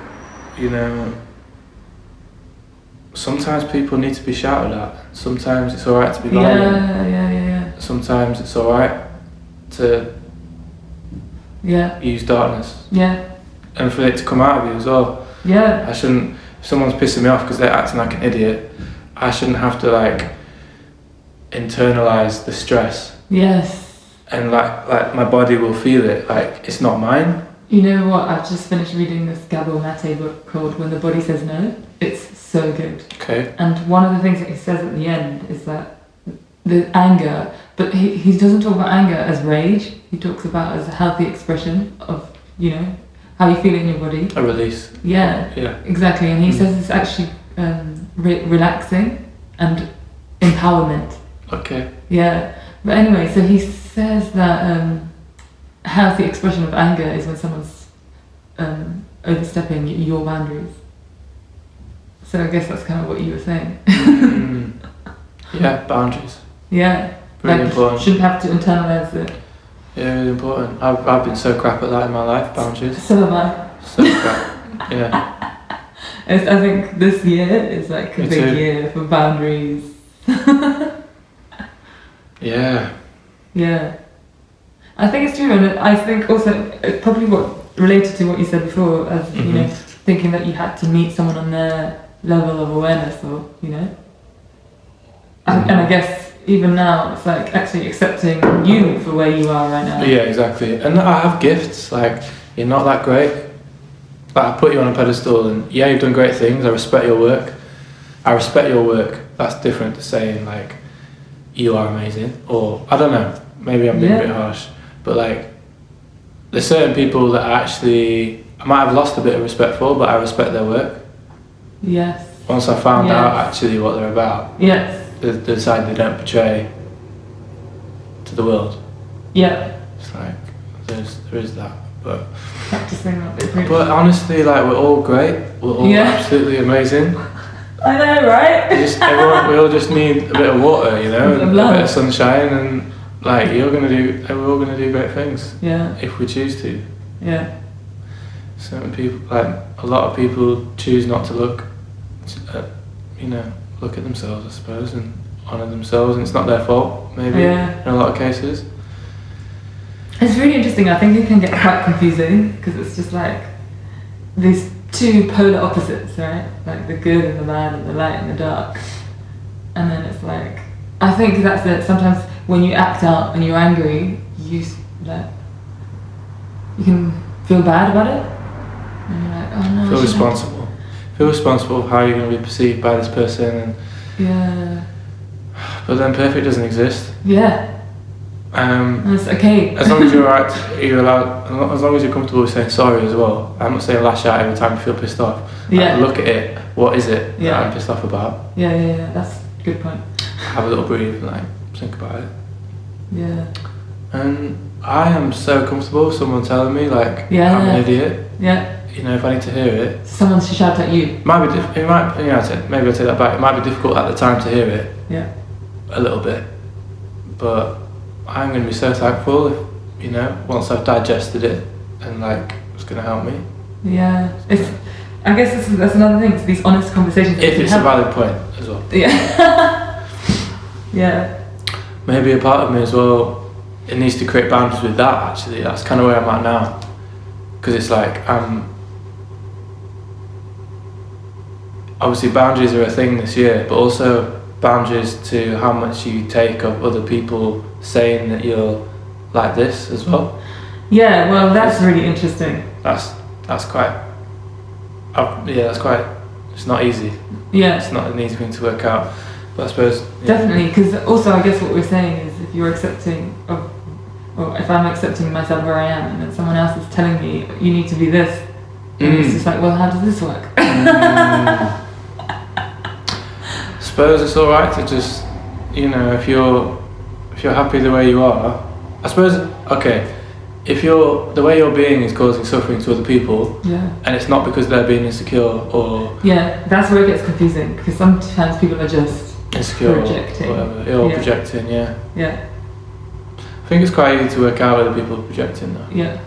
you know, sometimes people need to be shouted at. Sometimes it's alright to be yeah, yeah, yeah, yeah, Sometimes it's alright to yeah, use darkness, yeah, and for it to come out of you as well. yeah, I shouldn't. If someone's pissing me off because they're acting like an idiot, I shouldn't have to like internalize the stress yes. and like like my body will feel it. Like it's not mine. You know what? I've just finished reading this Gabor Mate book called When the Body Says No. It's so good. Okay. And one of the things that he says at the end is that the anger, but he, he doesn't talk about anger as rage. He talks about as a healthy expression of, you know, how you feel in your body. A release. Yeah, Yeah. exactly. And he Mm. says it's actually um, re- relaxing and empowerment. Okay. Yeah. But anyway, so he says that um, healthy expression of anger is when someone's um, overstepping your boundaries. So I guess that's kind of what you were saying. Mm. Yeah. Boundaries. Yeah. Really like, important. Shouldn't have to internalize it. Yeah. Really important. I've I've been so crap at that in my life. Boundaries. So am I. So crap. Yeah. It's, I think this year is like a Me big too. year for boundaries. Yeah. Yeah. I think it's true, and I think also it's probably what related to what you said before, as you mm-hmm. know, thinking that you had to meet someone on their level of awareness, or you know. And, mm-hmm. and I guess even now, it's like actually accepting you for where you are right now. Yeah. Exactly. And I have gifts. Like you're not that great. Like I put you on a pedestal, and yeah, you've done great things. I respect your work. I respect your work. That's different to saying like you are amazing, or I don't know. Maybe I'm being a bit harsh, but like there's certain people that I actually I might have lost a bit of respect for, but I respect their work. Yes. Once I found Yeah. out actually what they're about, Yes. The, the side they don't portray to the world. Yeah. It's like there's there is that, but Practicing that bit. but honestly, like we're all great. We're all Yeah. absolutely amazing. I know, right? We just everyone, we all just need a bit of water, you know, and a bit of sunshine, and like you're gonna do, we're all gonna do great things yeah. if we choose to. Yeah. Certain people, like a lot of people, choose not to look, at, you know, look at themselves, I suppose, and honour themselves, and it's not their fault, maybe Yeah. in a lot of cases. It's really interesting. I think it can get quite confusing because it's just like these two polar opposites, right? Like the good and the bad, and the light and the dark. And then it's like, I think that's it. Sometimes when you act out and you're angry, you like you can feel bad about it, and you're like, oh no. Feel shouldn't." responsible. Feel responsible for how you're going to be perceived by this person, and Yeah. but then perfect doesn't exist. Yeah. Um, it's okay. as long as you're right, you're allowed. As long as you're comfortable with saying sorry as well. I'm not saying lash out every time you feel pissed off. Like, Yeah. look at it. What is it Yeah. that I'm pissed off about? Yeah, yeah, yeah. That's a good point. Have a little breathe and like think about it. Yeah. And I am so comfortable with someone telling me like Yeah. I'm an idiot. Yeah. You know, if I need to hear it, Someone should shout at you. might be. Diff- it might. You know, take- maybe I take that back. It might be difficult at the time to hear it Yeah. a little bit, but I'm going to be so thankful if you know once I've digested it and like it's going to help me. Yeah. It's, I guess this is, that's another thing. It's these honest conversations. If it's a have- valid point as well. Yeah. yeah. Maybe a part of me as well. It needs to create boundaries with that. Actually, that's kind of where I'm at now. Because it's like I'm. Obviously, boundaries are a thing this year, but also boundaries to how much you take of other people saying that you're like this as well. Yeah. Well, that's really interesting. That's that's quite. Uh, yeah, that's quite. It's not easy. Yeah. It's not an easy thing to work out. But I suppose. yeah. Definitely, because also I guess what we're saying is if you're accepting of, or if I'm accepting myself where I am, and then someone else is telling me you need to be this, then it's Mm. just like, well, how does this work? Mm. suppose it's all right to just, you know, if you're if you're happy the way you are. I suppose okay, if you're the way you're being is causing suffering to other people, Yeah. and it's not because they're being insecure or Yeah, that's where it gets confusing because sometimes people are just insecure Projecting. or whatever, Yeah. projecting. Yeah, yeah, I think it's quite easy to work out whether people are projecting though. yeah,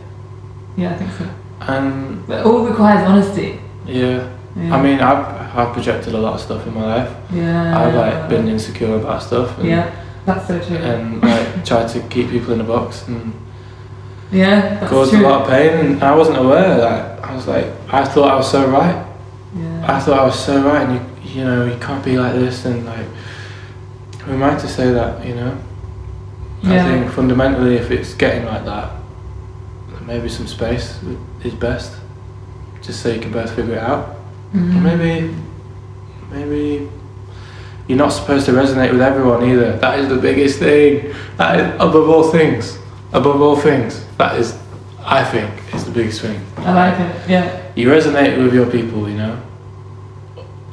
yeah. I think so. And But it all requires honesty. yeah, Yeah. I mean, I've I've projected a lot of stuff in my life. yeah. I've like been insecure about stuff. And, Yeah, that's so true. and like tried to keep people in a box and yeah, that's caused true. a lot of pain and I wasn't aware that I was like I thought I was so right Yeah. I thought I was so right and you you know you can't be like this and like who am I to say that you know Yeah. I think fundamentally if it's getting like that maybe some space is best just so you can both figure it out Or mm. maybe maybe you're not supposed to resonate with everyone either that is the biggest thing that is above all things above all things that is I think is the biggest thing I like it. Yeah. you resonate with your people, you know.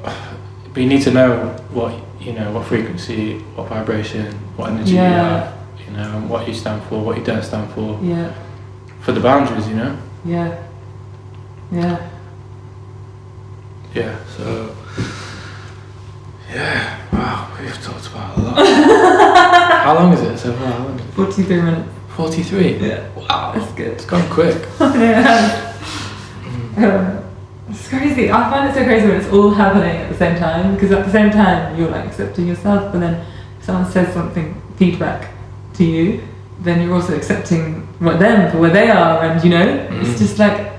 But you need to know what you know, what frequency, what vibration, what energy you Yeah. have, you know, and what you stand for, what you don't stand for, Yeah. for the boundaries, you know. Yeah. Yeah. Yeah. So. Yeah. Wow, we've talked about a lot. How long is it so far? How long? Forty-three minutes. Forty-three. Yeah. Wow. That's good. It's gone quick. yeah. Mm. Um, it's crazy. I find it so crazy when it's all happening at the same time because at the same time you're like accepting yourself, but then someone says something feedback to you, then you're also accepting what them for where they are, and you know, Mm. it's just like It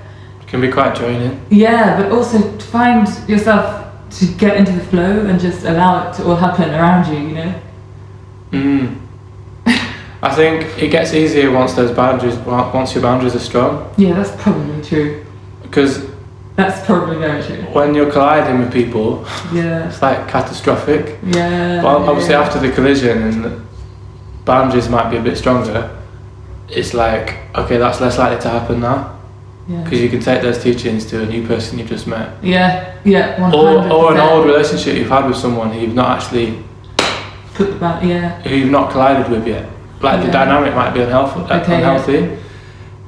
can be quite draining. yeah, but also to find yourself to get into the flow and just allow it to all happen around you, you know. Mm. I think it gets easier once those boundaries, once your boundaries are strong, Yeah, that's probably true. because That's probably very true. when you're colliding with people, Yeah. it's like catastrophic. Yeah. But obviously, yeah. after the collision and the boundaries might be a bit stronger, it's like okay, that's less likely to happen now Yeah. because you can take those teachings to a new person you've just met, Yeah, yeah, one or or an old relationship you've had with someone who you've not actually Put the back, yeah, who you've not collided with yet. Like the dynamic might be unhealthy, uh, Okay, yeah. unhealthy,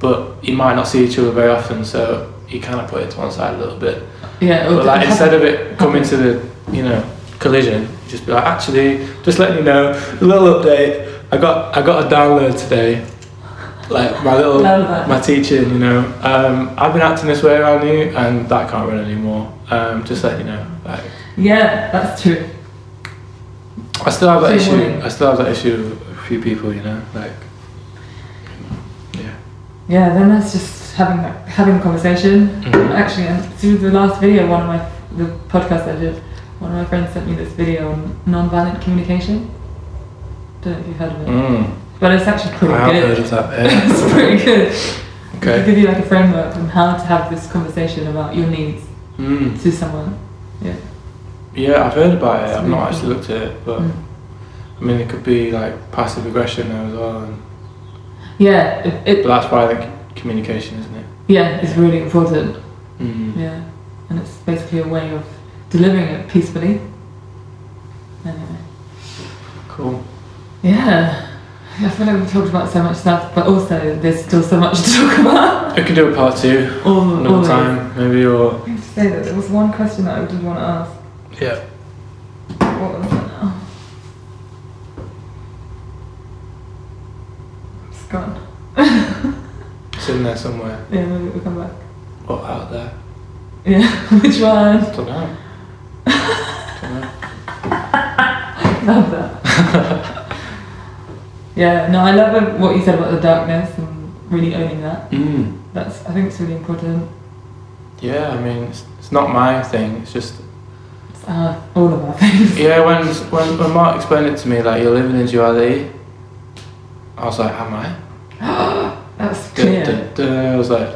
but you might not see each other very often, so you kind of put it to one side a little bit. yeah. But like instead of it coming to the you know collision, just be like, actually, just letting you know, a little update. I got I got a download today, like my little my teaching. You know, um, I've been acting this way around you, and that can't run anymore. Um, just let you know, like yeah, that's true. I still have that issue. I still have that issue with a few people. You know, like yeah. Yeah, then that's just having having a conversation. Mhm. Actually, and through the last video, one of my the podcast I did, one of my friends sent me this video on non-violent communication. Don't know if you've heard of it, Mm. But it's actually pretty I good. heard of that. It's pretty good. It'll give you like a framework on how to have this conversation about your needs Mm. to someone. Yeah, Yeah, I've heard about it. It's I've really not actually looked at it, but Mm. I mean, it could be like passive aggression there as well. And, Yeah, it, it but that's why I think communication, isn't it? yeah, it's really important. Mm. Yeah, and it's basically a way of delivering it peacefully. Anyway, Cool. yeah, I feel like we've talked about so much stuff, but also there's still so much to talk about. We can do a part two All, another always. time, maybe, or I have to say that there was one question that I did want to ask. yeah. What was it now? gone. It's in there somewhere. Yeah, maybe it'll come back. Or out there. Yeah, which one? I Don't know. Don't know. Love that. Yeah, no, I love uh, what you said about the darkness and really owning that. Mm. That's, I think it's really important. Yeah, I mean, it's, it's not my thing. It's just It's uh, all of our things. yeah. When when when Mark explained it to me, like you're living in duality, I was like, am I? That's Duh, clear. duh, duh. I was like,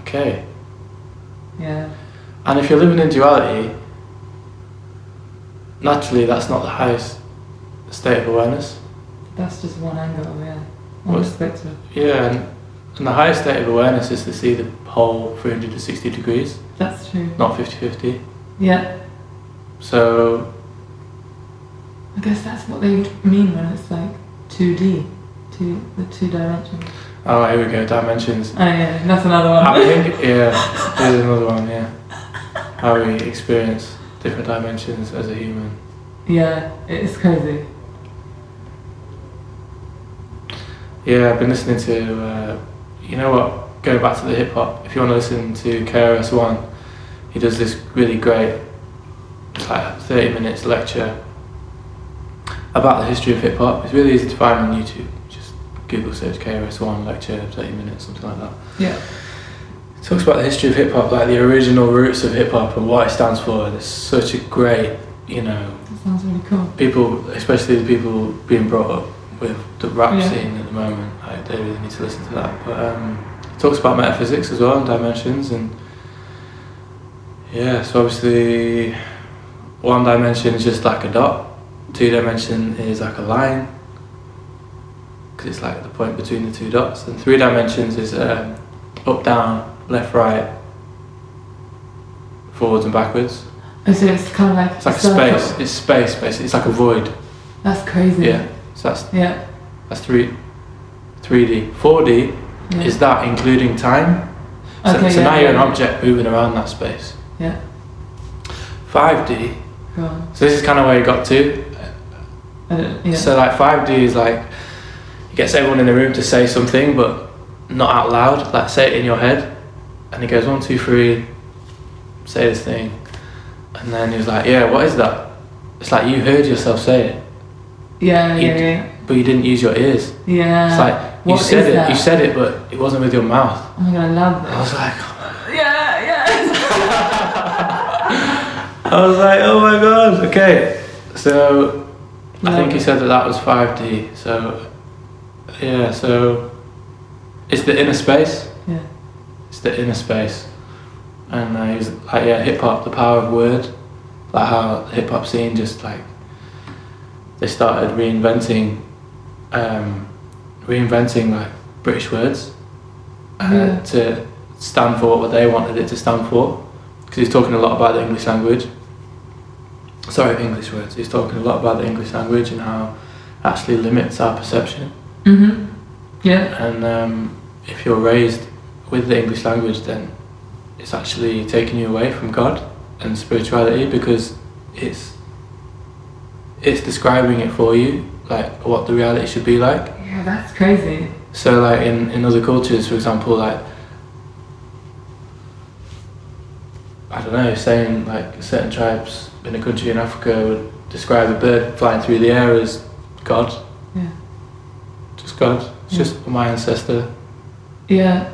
okay. Yeah. And if you're living in duality, naturally that's not the highest state of awareness. That's just one angle, yeah. One perspective. Yeah, and, and the highest state of awareness is to see the whole 360 degrees, That's true. not 50 50. Yeah. So, I guess that's what they mean when it's like 2D, two, the two dimensions. oh, here we go, dimensions. Oh yeah, that's another one. I think, yeah, here's another one, yeah. How we experience different dimensions as a human. yeah, it's crazy. Yeah, I've been listening to, uh, you know what, going back to the hip hop, if you want to listen to KRS-One, he does this really great, it's like 30 minutes lecture about the history of hip hop. It's really easy to find on YouTube. Just Google search KRS-One lecture, 30 minutes, something like that. Yeah. It talks about the history of hip hop, like the original roots of hip hop and what it stands for. And it's such a great, you know, That sounds really cool. people, especially the people being brought up with the rap Yeah. scene at the moment, like, they really need to listen to that. But um, it talks about metaphysics as well and dimensions, and yeah, so obviously, one dimension is just like a dot, two dimension is like a line, because it's like the point between the two dots, and three dimensions is um, up, down, left, right, forwards and backwards. Oh, so it's kind of like It's like space. It's space, basically. It's like a void. That's crazy. Yeah. So that's Yeah. that's three, three D. Four D yeah. is that including time. So, Okay, so yeah, now you're an object moving around that space. Yeah. Five D. So this is kind of where you got to. Don't, yeah. So like five D is like it gets everyone in the room to say something, but not out loud. Like say it in your head, and he goes one, two, three. Say this thing, and then he was like, "Yeah, what is that?" It's like you heard yourself say it, yeah, you- yeah, yeah. but you didn't use your ears. Yeah. It's like you what said is it, that? you said it, but it wasn't with your mouth. Oh my god, I love that. I was like, Yeah, yeah. I was like, oh my god, okay. So I think he said that that was 5D. So yeah, so it's the inner space. Yeah. It's the inner space, and uh, he's like, yeah, hip hop, the power of word, like how the hip hop scene just like they started reinventing, um, reinventing like British words uh, Yeah. to stand for what they wanted it to stand for. Because he's talking a lot about the English language. Sorry, English words. He's talking a lot about the English language and how it actually limits our perception. Mhm. Yeah. And um, if you're raised with the English language, then it's actually taking you away from God and spirituality because it's it's describing it for you, like what the reality should be like. Yeah, that's crazy. So, like in, in other cultures, for example, like I don't know, saying like certain tribes in a country in Africa would describe a bird flying through the air as God, Yeah. just God. It's Yeah. just my ancestor. Yeah.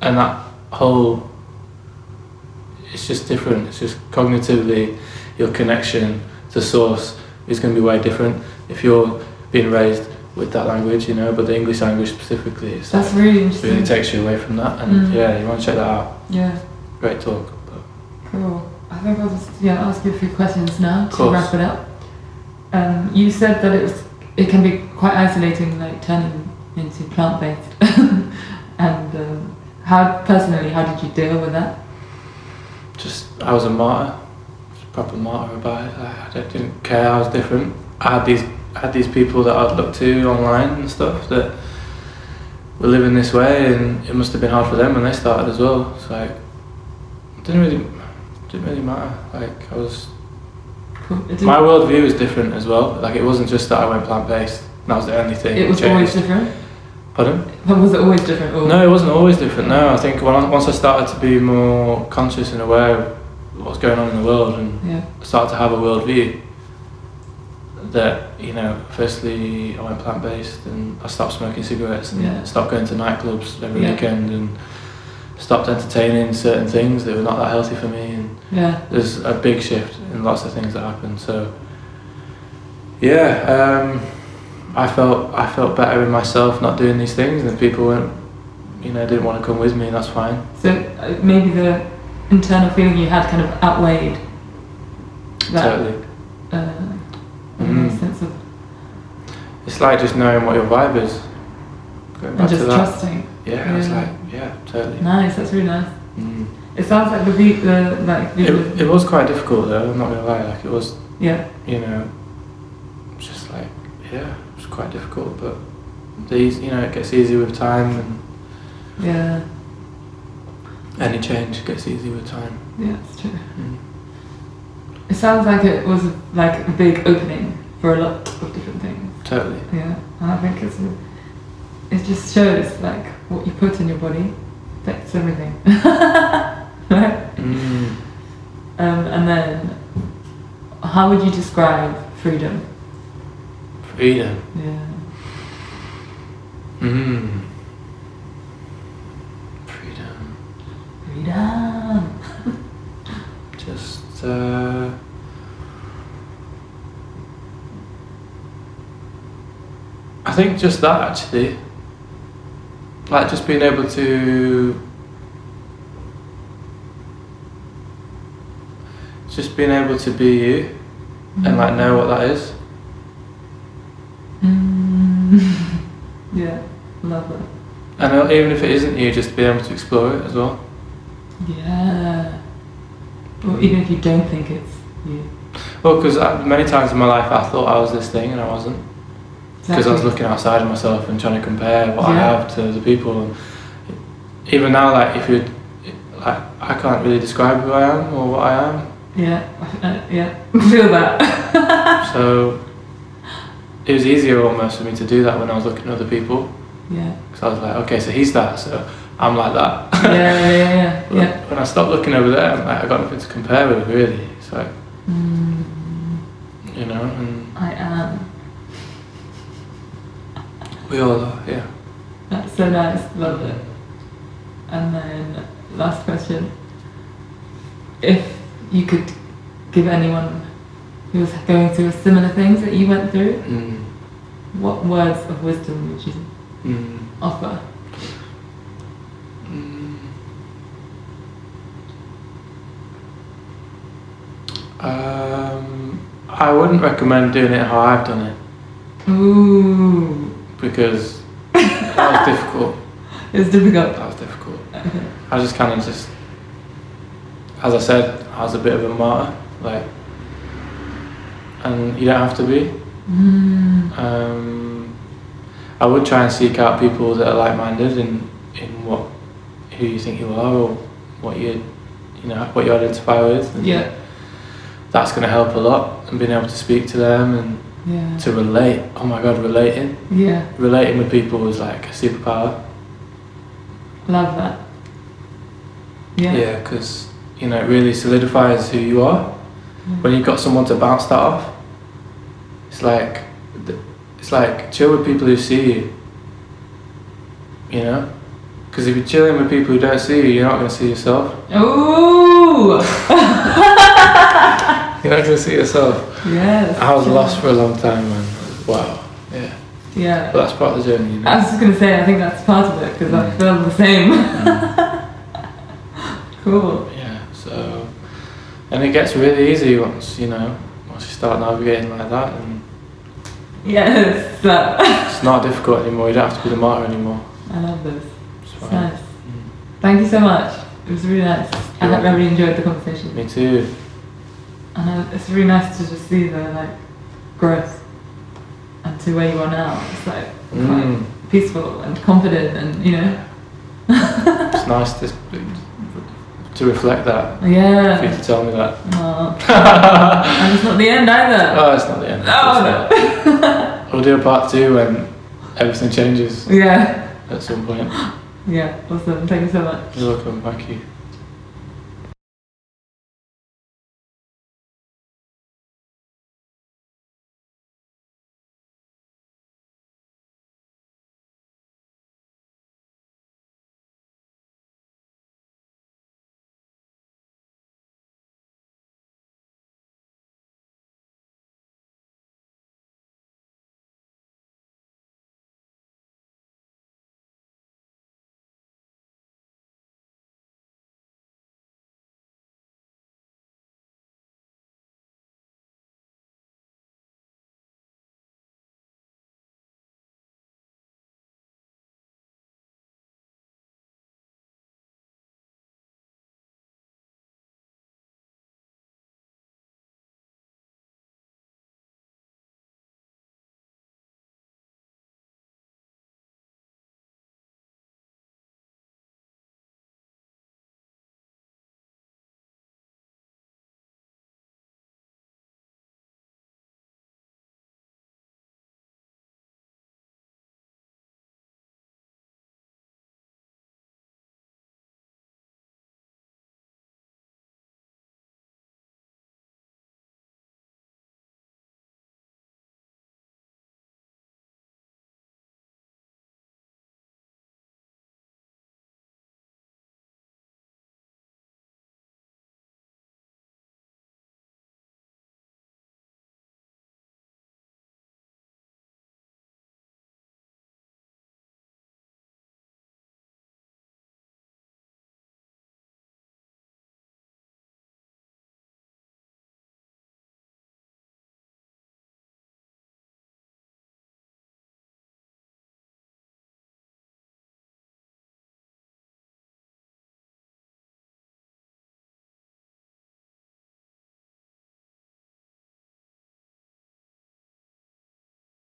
and that whole it's just different it's just cognitively your connection to source is going to be way different if you're being raised with that language you know but the english language specifically it's That's like, really really takes you away from that and Mm. yeah you want to check that out Yeah. great talk but Cool. I think I'll just yeah ask you a few questions now to wrap it up. Um, you said that it was it can be quite isolating, like turning into plant based. and um, how personally, how did you deal with that? just i was a martyr proper martyr about it like, i didn't care i was different i had these I had these people that i'd look to online and stuff that were living this way and it must have been hard for them when they started as well so like it didn't really didn't really matter like i was Cool. It, didn't- my worldview was different as well like it wasn't just that i went plant-based that was the only thing it was that always changed. different. Pardon? Was it always different? Or? No, it wasn't always different. No, I think when I, once I started to be more conscious and aware what's going on in the world and Yeah. started to have a world view, that you know, firstly I went plant based and I stopped smoking cigarettes and Yeah. stopped going to nightclubs every Yeah. weekend and stopped entertaining certain things that were not that healthy for me and Yeah. there's a big shift in lots of things that happened. So yeah, um, I felt I felt better in myself not doing these things, and people weren't, you know, didn't want to come with me, and that's fine. So uh, maybe the internal feeling you had kind of outweighed that Totally. uh, I don't know, Mm. sense of It's like just knowing what your vibe is. Going and just trusting. Yeah, it's Yeah. like yeah, totally. Nice. That's really nice. Mm. It sounds like the ve- the like the, It, it was quite difficult though. I'm not gonna lie. Like it was, yeah you know, just like yeah, it was quite difficult. But these, you know, it gets easier with time, and yeah any change gets easy with time. yeah it's true. Mm. It sounds like it was like a big opening for a lot of different things. Totally. Yeah, and I think it's it just shows like what you put in your body affects everything. right? Mm. Um, and then, how would you describe freedom? Freedom. Yeah. Mm. Freedom. Freedom. Just uh, I think just that actually. Like just being able to just being able to be you and like know what that is. Mm. yeah, love that. And uh, even if it isn't you, just be able to explore it as well. Yeah. Or even if you don't think it's you. Well, because many times in my life I thought I was this thing and I wasn't. because I was looking outside of myself and trying to compare what I have to the people. And even now, like if you, like I can't really describe who I am or what I am. Yeah, uh, yeah. Feel that. So it was easier almost for me to do that when I was looking at other people. yeah. Because I was like, okay, so he's that, so I'm like that. Yeah, yeah, yeah, yeah. When I stopped looking over there, I'm like, I got nothing to compare with really. Like Mm, you know, and I am. we all are. Yeah. That's so nice. Love it. And then last question. If you could give anyone who was going through similar things that you went through, Mm. what words of wisdom would you Mm. offer? Um, I wouldn't recommend doing it how I've done it Ooh, because that was difficult. it's difficult. That was difficult. Okay. I just kind of just, as I said, I was a bit of a martyr, like, and you don't have to be. Mm, Um, I would try and seek out people that are like-minded in in what who you think you are or what you you know what you identify with. And yeah, that's going to help a lot, and being able to speak to them and yeah, to relate. Oh my God, relating, yeah. relating with people is like a superpower. Love that. Yeah. Yeah, because you know it really solidifies who you are. Mm. When you've got someone to bounce that off, it's like it's like chill with people who see you. You know, because if you're chilling with people who don't see you, you're not going to see yourself. Ooh. You're not going to see yourself. yes. I was yeah. lost for a long time, man. Wow. Yeah, Yeah. but that's part of the journey. You know? I was just gonna say, I think that's part of it because I Mm. feel the same. Mm. cool. Yeah, so and it gets really easy once you know once you start navigating like that, and Yes. That. it's not difficult anymore. You don't have to be the martyr anymore. I love this. It's It's nice. Mm. Thank you so much. It was really nice. I, You're I really enjoyed the conversation. Me too. And it's really nice to just see the like growth and to where you are now. It's like quite Mm. peaceful and confident and you know. It's nice to to reflect that. Yeah. For you to tell me that. Aw. and it's not the end either. oh, it's not the end. Oh. We'll do a part two when everything changes. Yeah. at some point. Yeah, awesome. Thank you so much. You're welcome. Thank you.